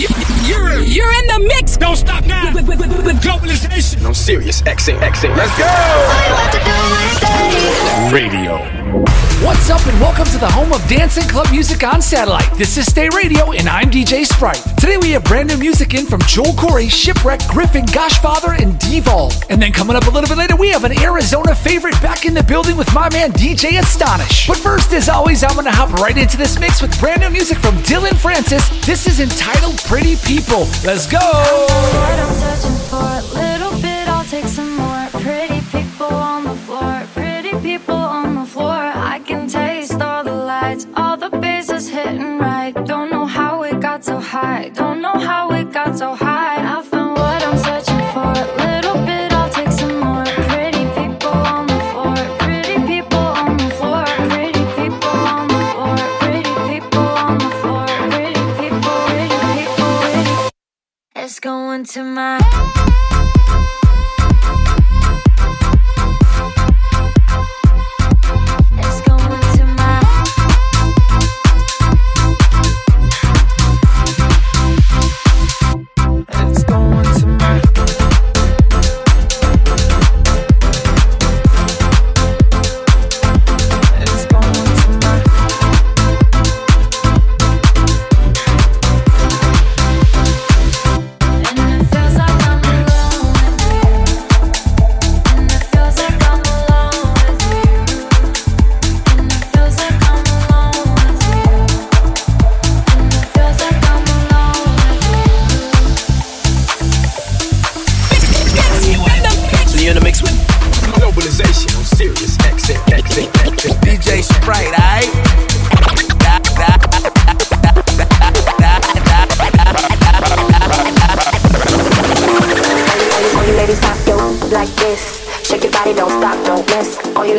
You're, you're in the mix. Don't stop now. With, with, with, with globalization. On Sirius XM. XM. Let's go. Radio. What's up, and welcome to the home of dance and club music on satellite. This is Stay Radio, and I'm DJ Spryte. Today we have brand new music in from Joel Corry, Shipwrek, Gryffin, Goshfather, and Devolve. And then coming up a little bit later, we have an Arizona favorite back in the building with my man DJ Astonish. But first, as always, I'm gonna hop right into this mix with brand new music from Dillon Francis. This is entitled Pretty People. Let's go! Don't know how it got so high. I found what I'm searching for. Little bit, I'll take some more. Pretty people on the floor. Pretty people on the floor. Pretty people on the floor. Pretty people on the floor. Pretty people, pretty people, pretty. Let's go into my.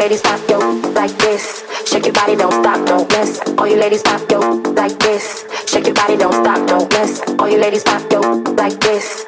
ladies pop yo like this. Shake your body, don't stop, don't mess. All you ladies pop yo like this. Shake your body, don't stop, don't mess. All you ladies pop yo like this.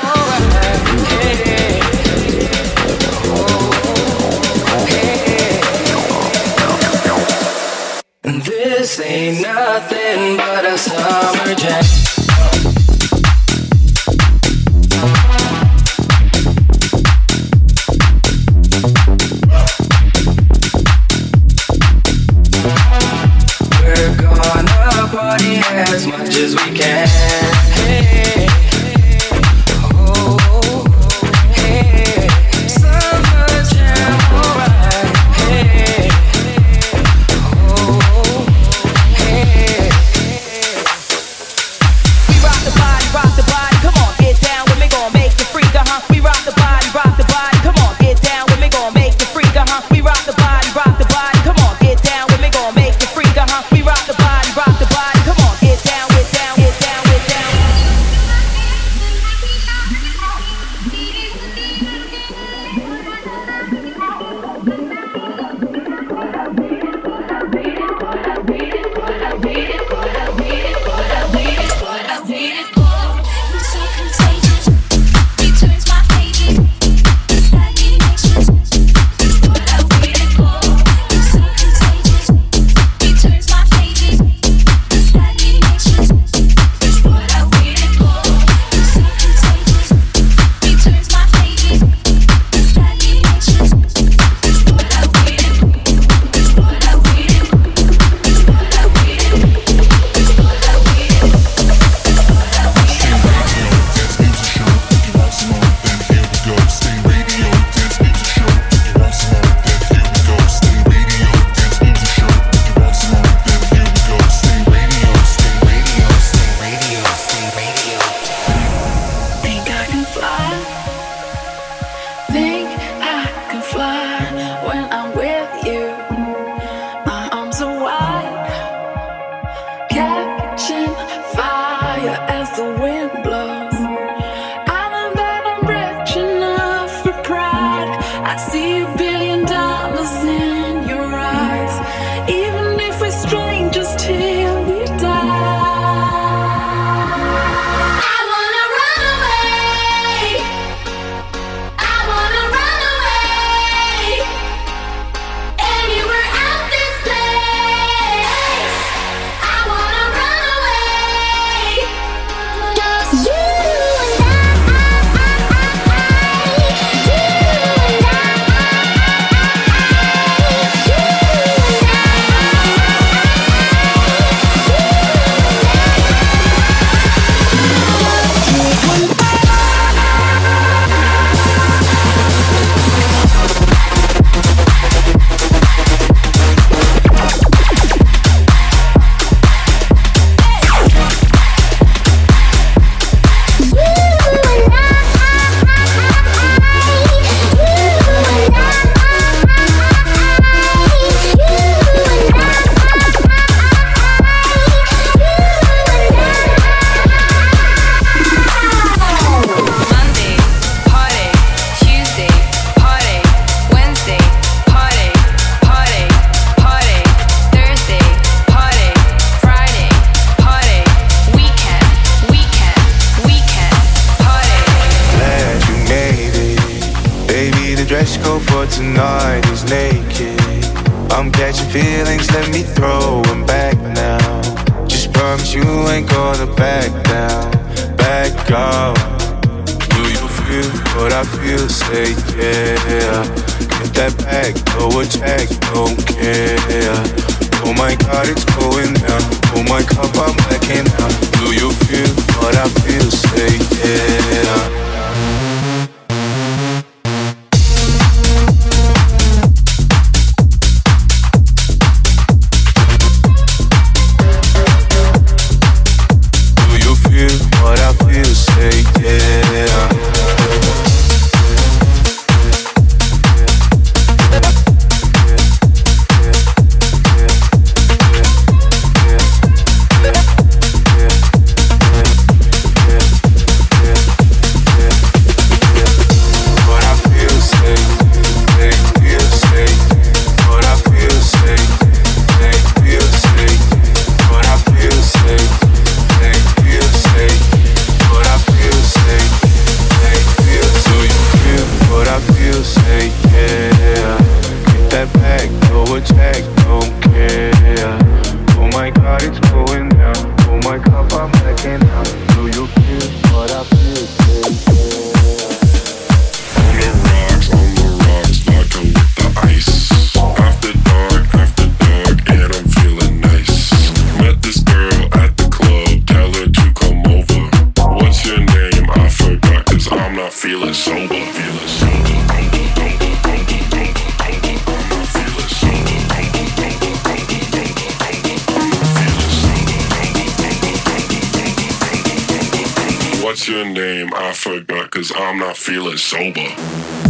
nothing but a summer jam.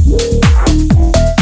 Thank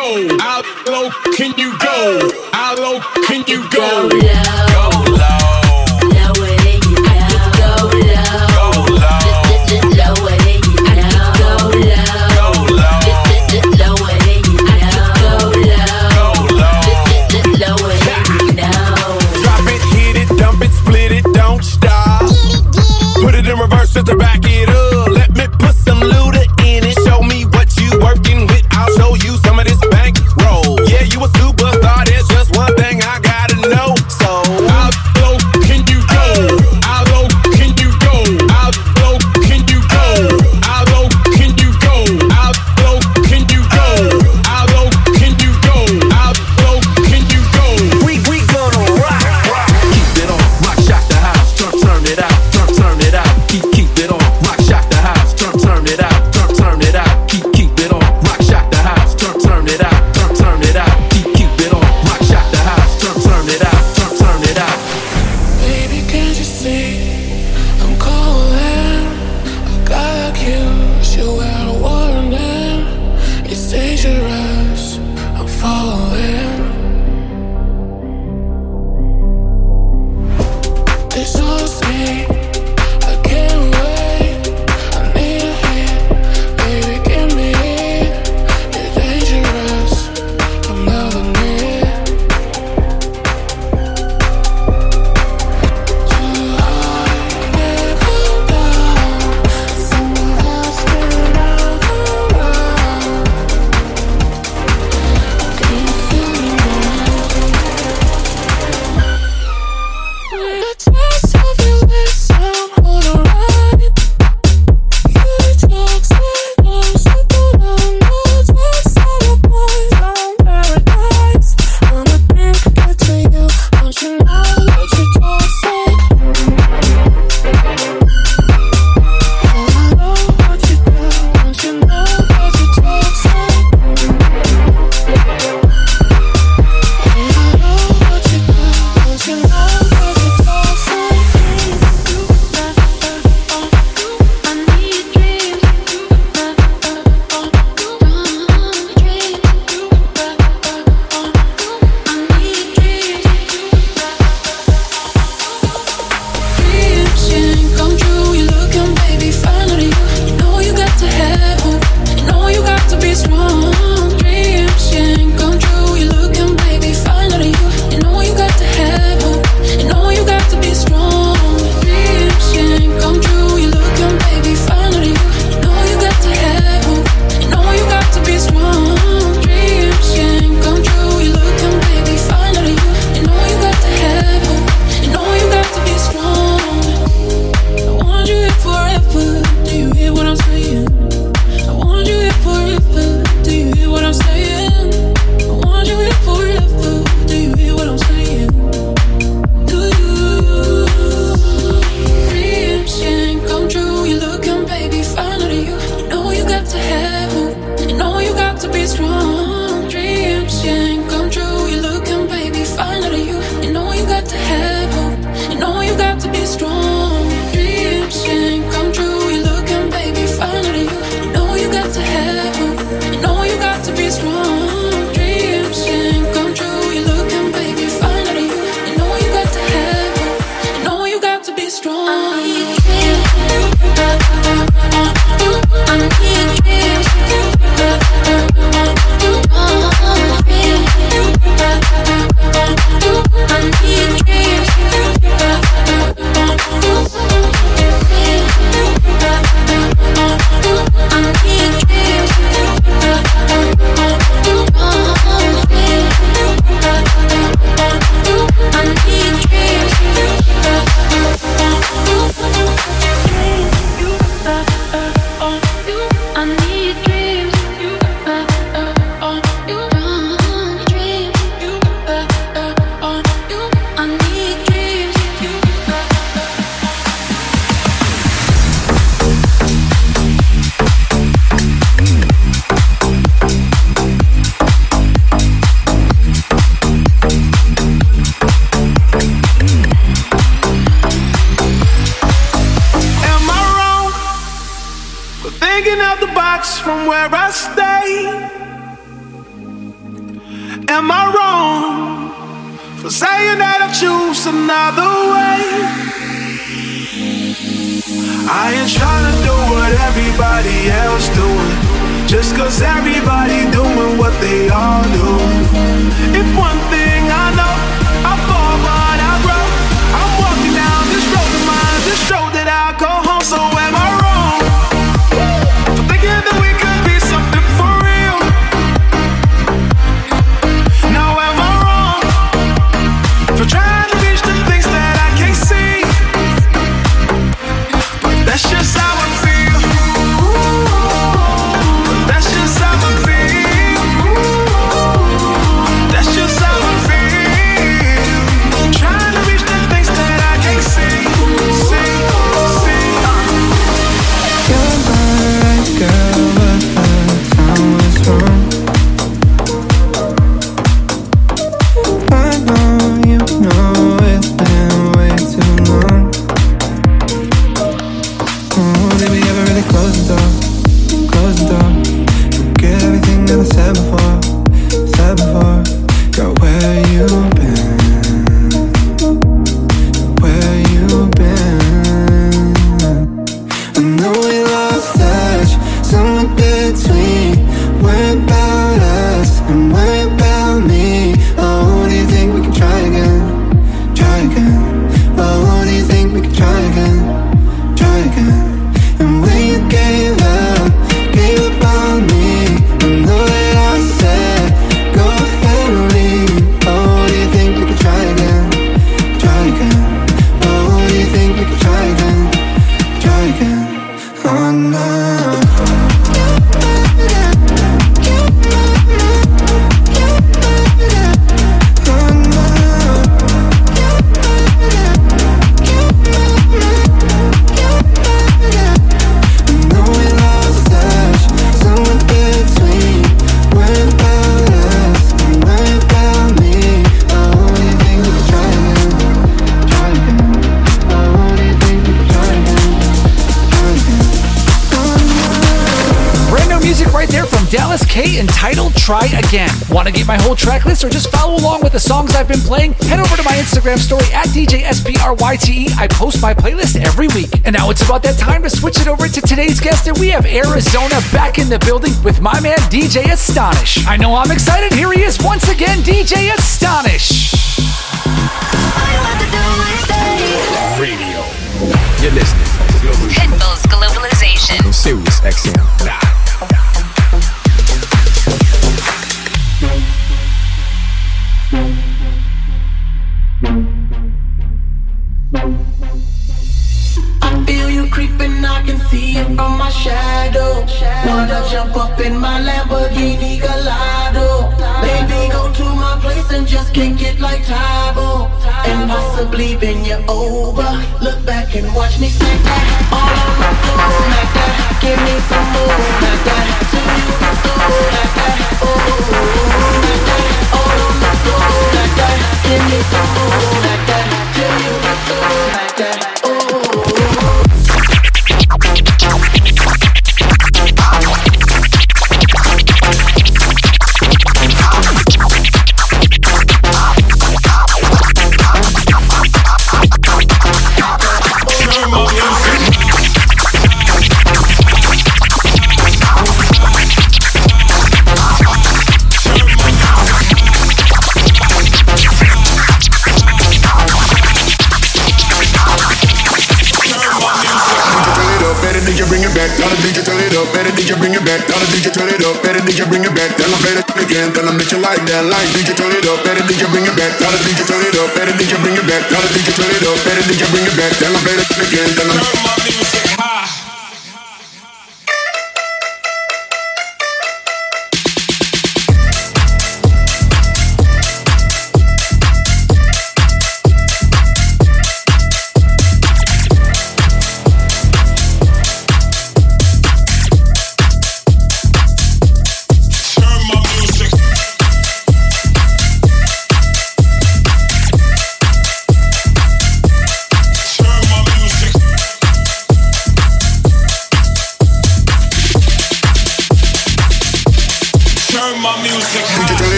go? How low can you go? How low can you go? Go low. Go low. My whole track list or just follow along with the songs I've been playing? Head over to my Instagram story at DJSPRYTE. I post my playlist every week. And now it's about that time to switch it over to today's guest, and we have Arizona back in the building with my man DJ Astonish. I know I'm excited. Here he is once again, DJ Astonish. Radio. You're listening to Pitbull's Globalization. on Sirius XM. I from my shadow. Wanna jump up in my Lamborghini Gallardo. Baby, go to my place and just kick it like Tae Bo. And possibly bend you over. Look back and watch me smack that. All on my floor, smack that. Give me some more, smack that. Till you so like that. Oh, smack that. All on the floor, smack that. Give me some more, like that. Till you so like that. DJ bring it back, tell them play it again. Tell them that you like that line. DJ turn it up. Better DJ bring it back, tell the DJ turn it up. Better DJ bring it back, tell the DJ turn it up. Better DJ bring it back, tell them play it again. Tell them.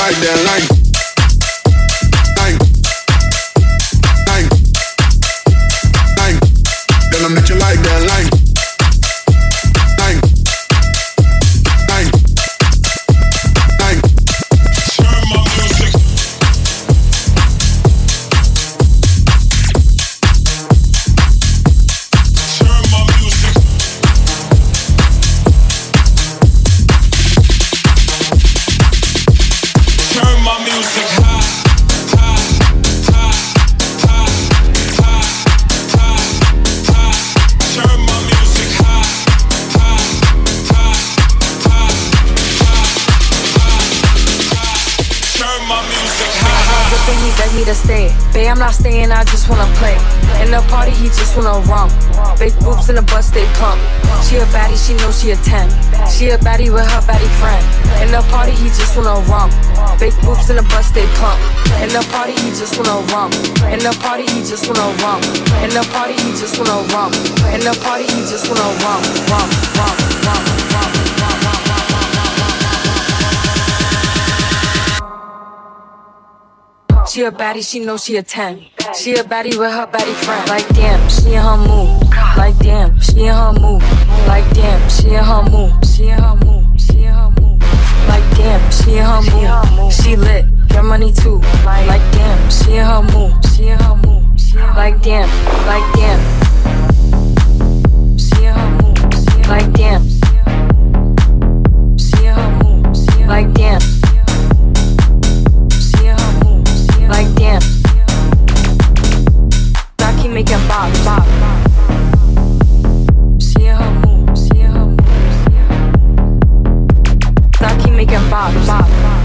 Like that bus. In the party, he just wanna romp. In the party, he just wanna romp. In the party, he just wanna romp. In the party, he just wanna romp, romp, romp, romp, romp, romp, romp, She a baddie, she know she a 10. She a baddie with her baddie friend. Like damn, she in her mood. Like damn, she in her mood. Like damn, she in her mood. She in her mood. She in her mood. Like damn, she in her mood. She lit, get money too. Like damn, she in her mood. She in her mood. Like damn, like damn. She in her mood. Like damn. She in her mood. Like damn. She in her mood. Like damn. Keep making bop, bop. She in her mood. She in her mood. She in her. I keep making bop, bop. She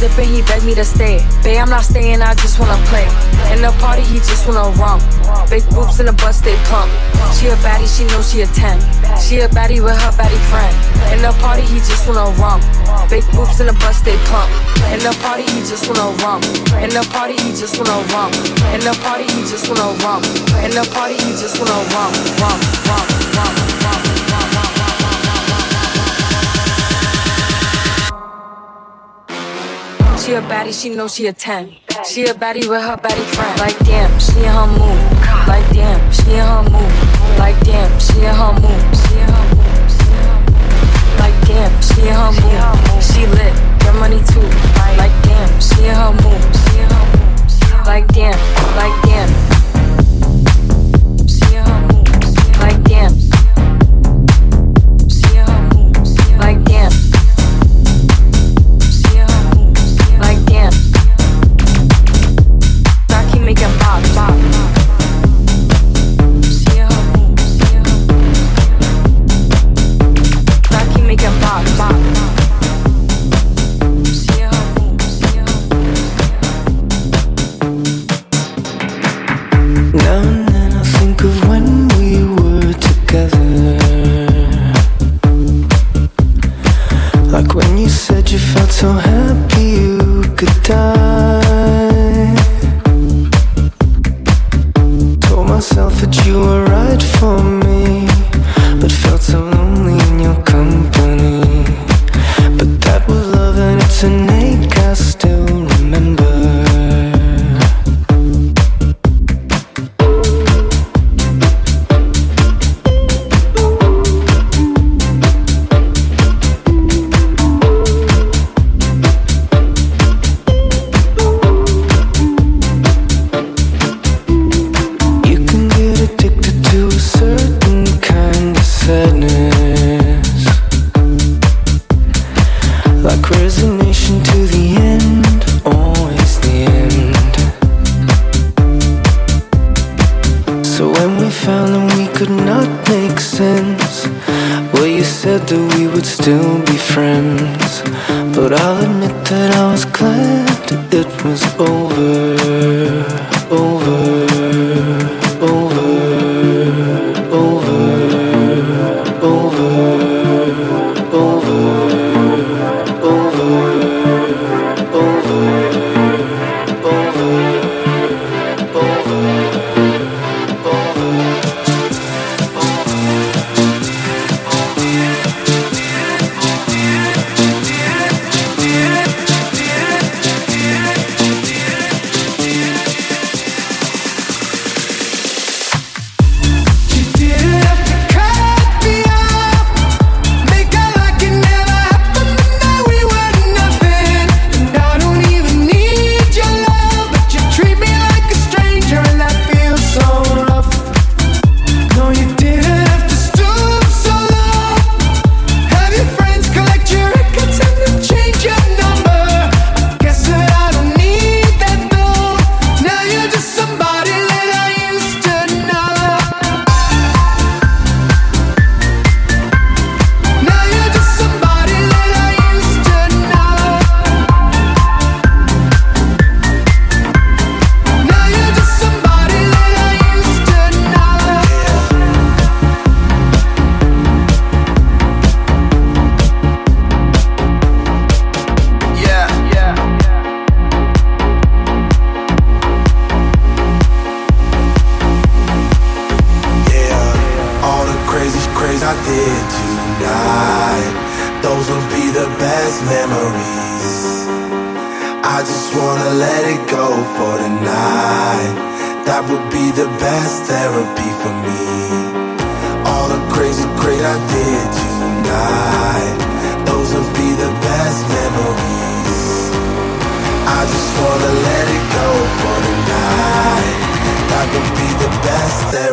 Dipping, he begged me to stay. Babe, I'm not staying, I just wanna play. In the party, he just wanna romp. Big boobs in the bus, they plump. She a baddie, she knows she a 10. She a baddie with her baddie friend. In the party, he just wanna romp. Big boobs in the bus, they plump. In the party, he just wanna romp. In the party, he just wanna romp. In the party, he just wanna romp. In the party, he just wanna romp, romp, romp, romp, romp, romp, romp. She a baddie, she know she a 10. She a baddie with her baddie friend. Like damn, she in her mood. Like damn, she in her mood. Like damn, she in her mood. She her. Like damn, she in her mood. She lit, get money too. Like damn, she in her. She in her mood.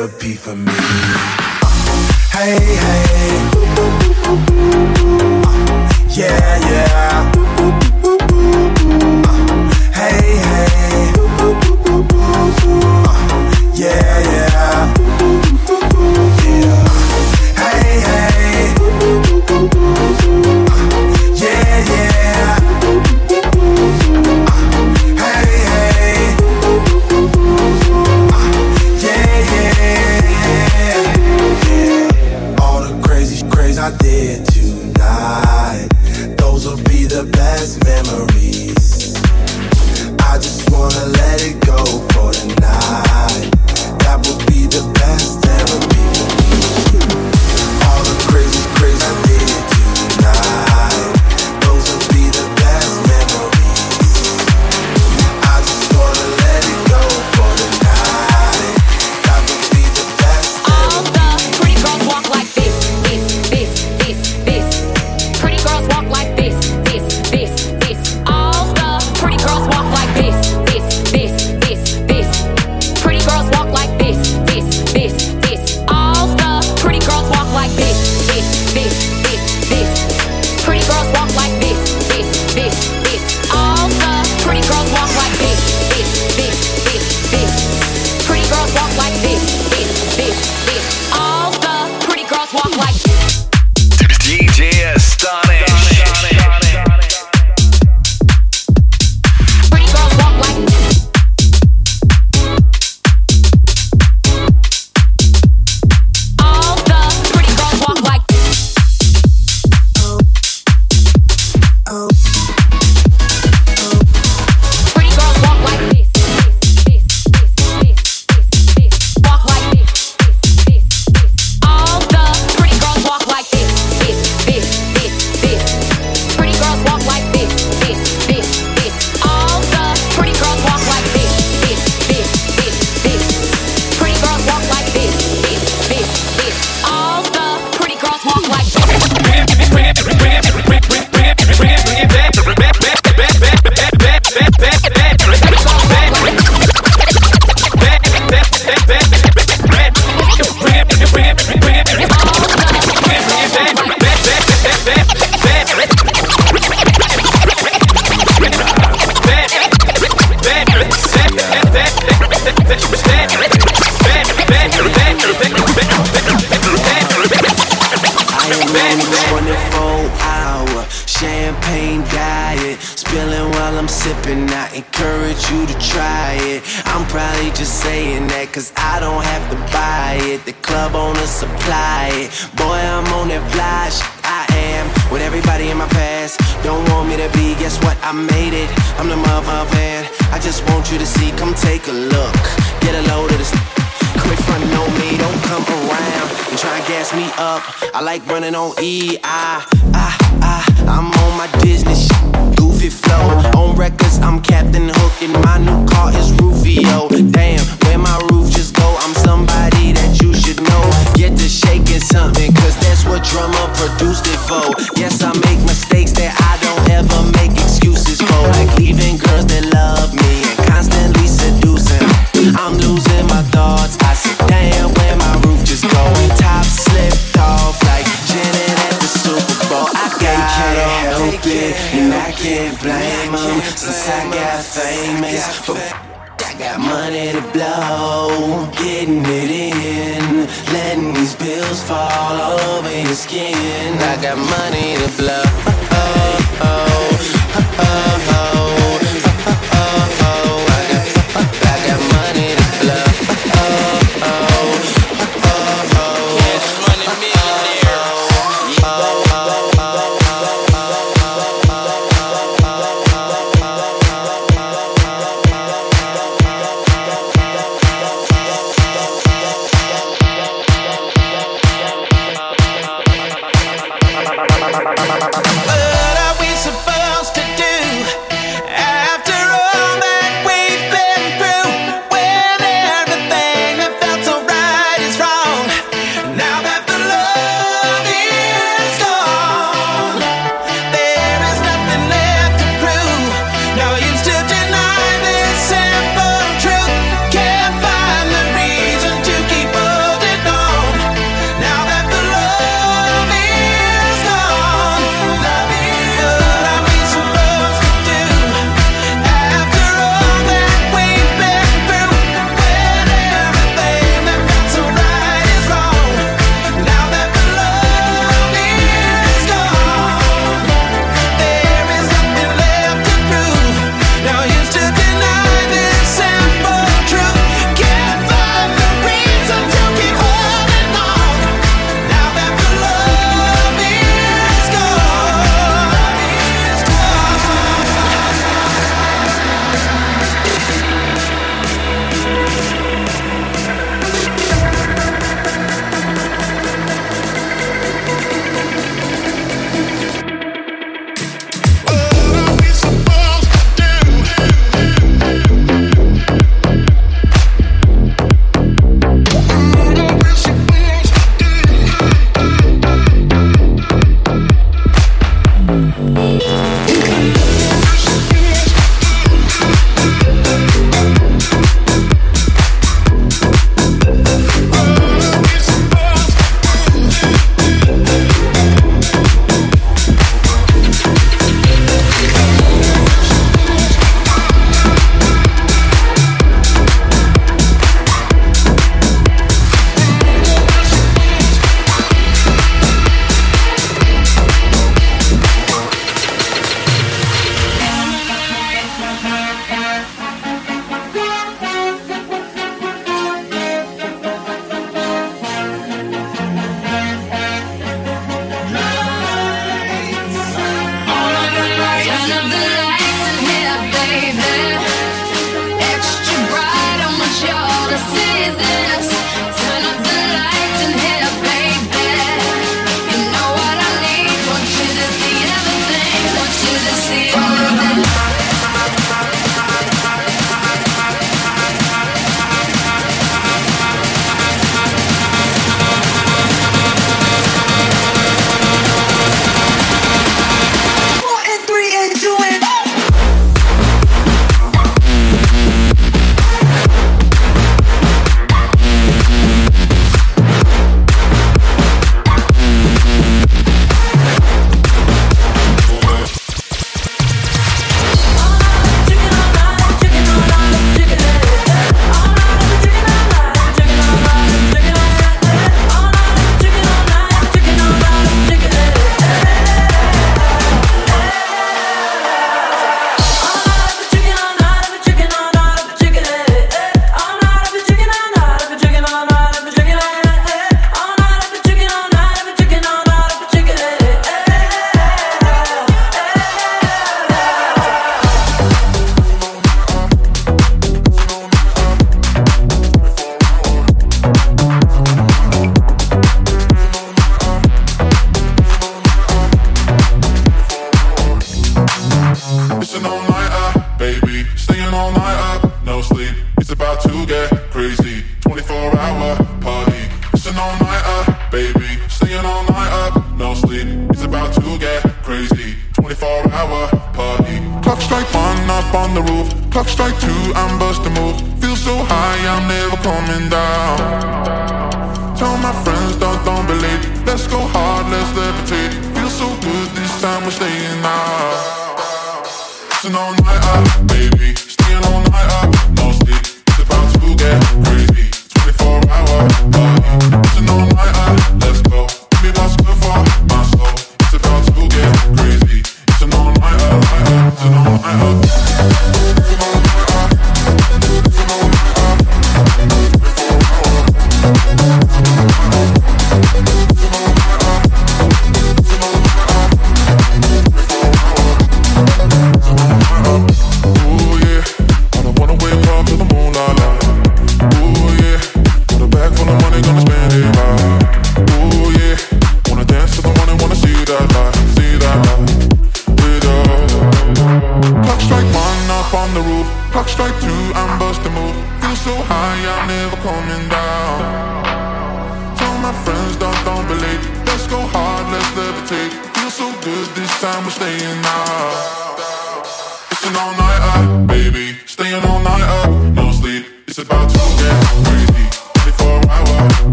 therapy for me. Hey, hey. Yeah. up. I like running on E. I, I, I, I'm on my Disney shit. Goofy flow. On records, I'm Captain Hook, and my new car is Rufio. Damn, where my roof just go? I'm somebody that you should know. Get to shaking something, cause that's what drummer produced it for.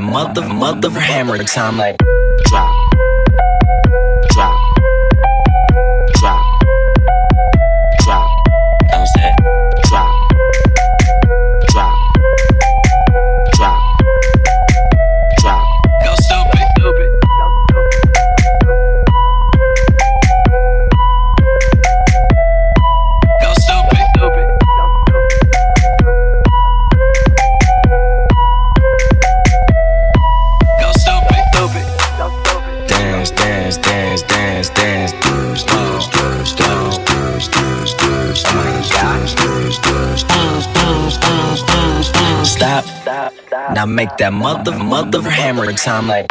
that mother, mother hammer time. Like, that mother, mother hammer time. Like,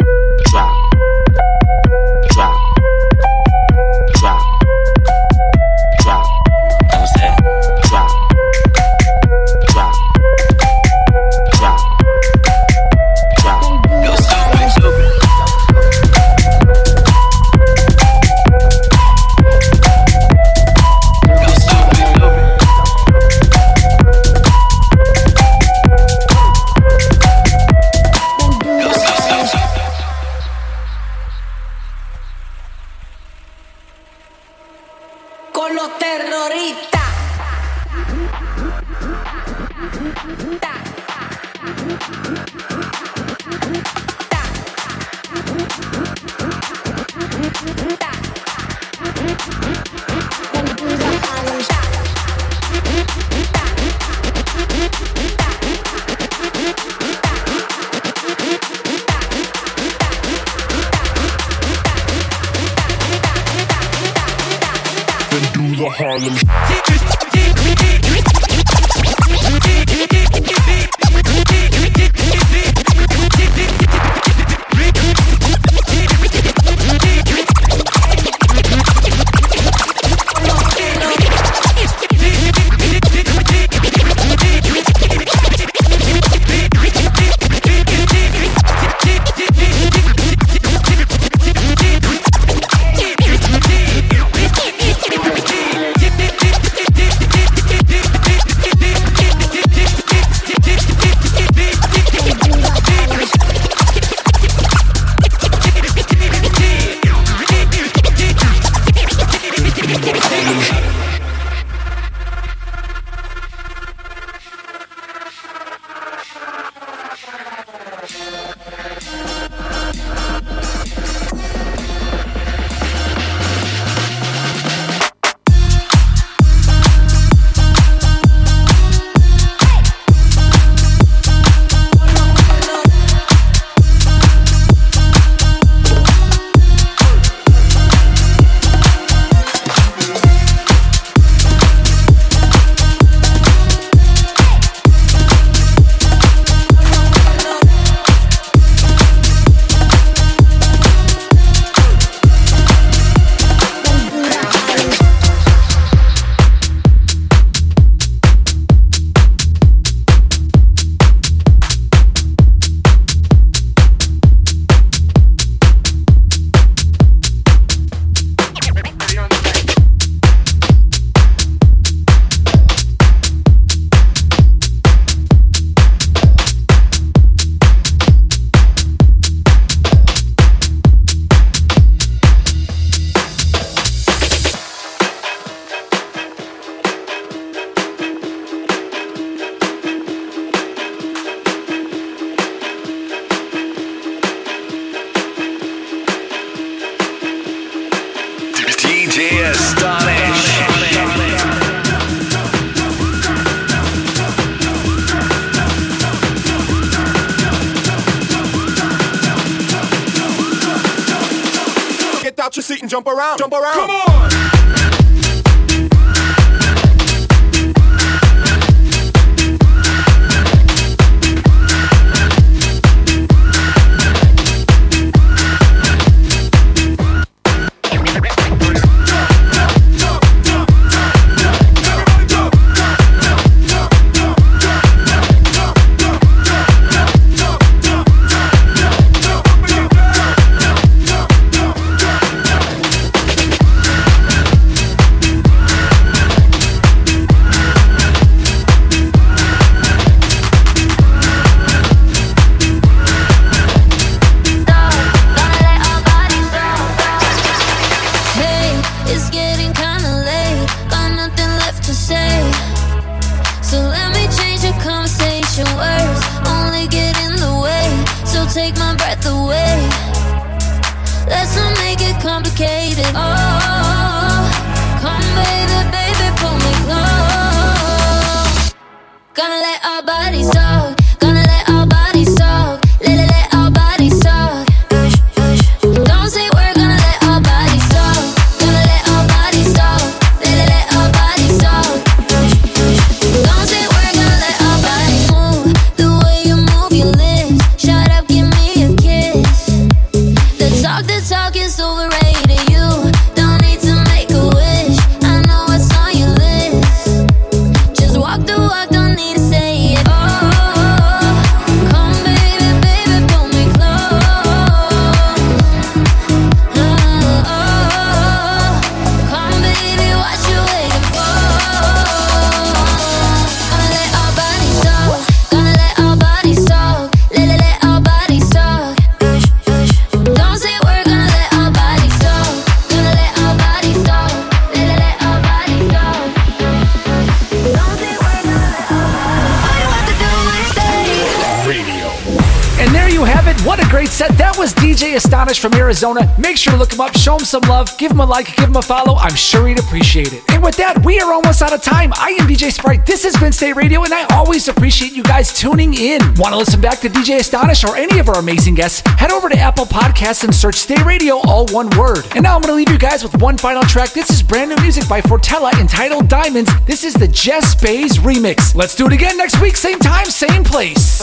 Arizona. Make sure to look him up, show him some love, give him a like, give him a follow. I'm sure he'd appreciate it. And with that, we are almost out of time. I am DJ Spryte. This has been STAYradio, and I always appreciate you guys tuning in. Want to listen back to DJ Astonish or any of our amazing guests? Head over to Apple Podcasts and search STAYradio, all one word. And now I'm going to leave you guys with one final track. This is brand new music by Fortella entitled Diamonds. This is the Jess Bays remix. Let's do it again next week, same time, same place.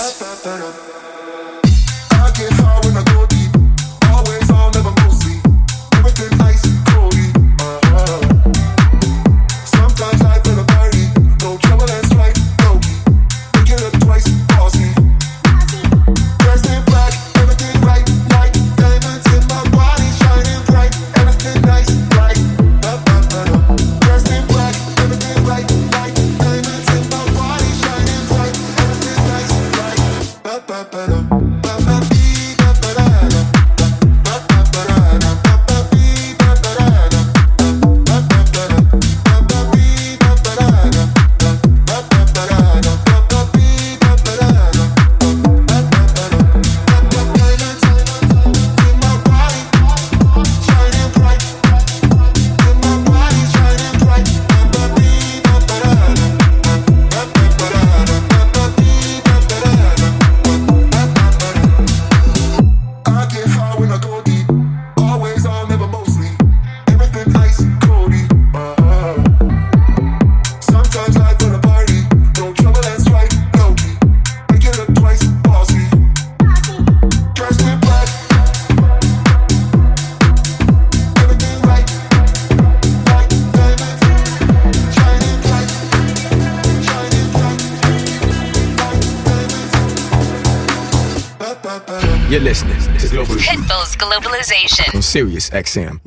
SiriusXM.